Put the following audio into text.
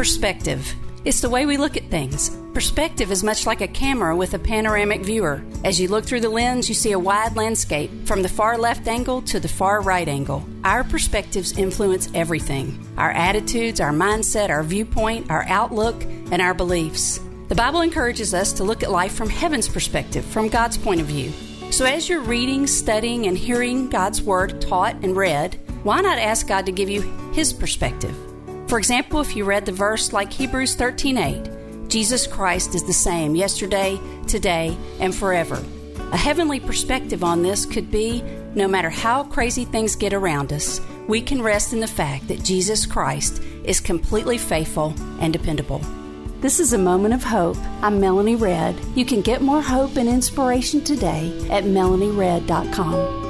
Perspective. It's the way we look at things. Perspective is much like a camera with a panoramic viewer. As you look through the lens, you see a wide landscape from the far left angle to the far right angle. Our perspectives influence everything our attitudes, our mindset, our viewpoint, our outlook, and our beliefs. The Bible encourages us to look at life from heaven's perspective, from God's point of view. So as you're reading, studying, and hearing God's Word taught and read, why not ask God to give you His perspective? For example, if you read the verse like Hebrews 13:8, Jesus Christ is the same yesterday, today, and forever. A heavenly perspective on this could be no matter how crazy things get around us, we can rest in the fact that Jesus Christ is completely faithful and dependable. This is a moment of hope. I'm Melanie Redd. You can get more hope and inspiration today at melanieredd.com.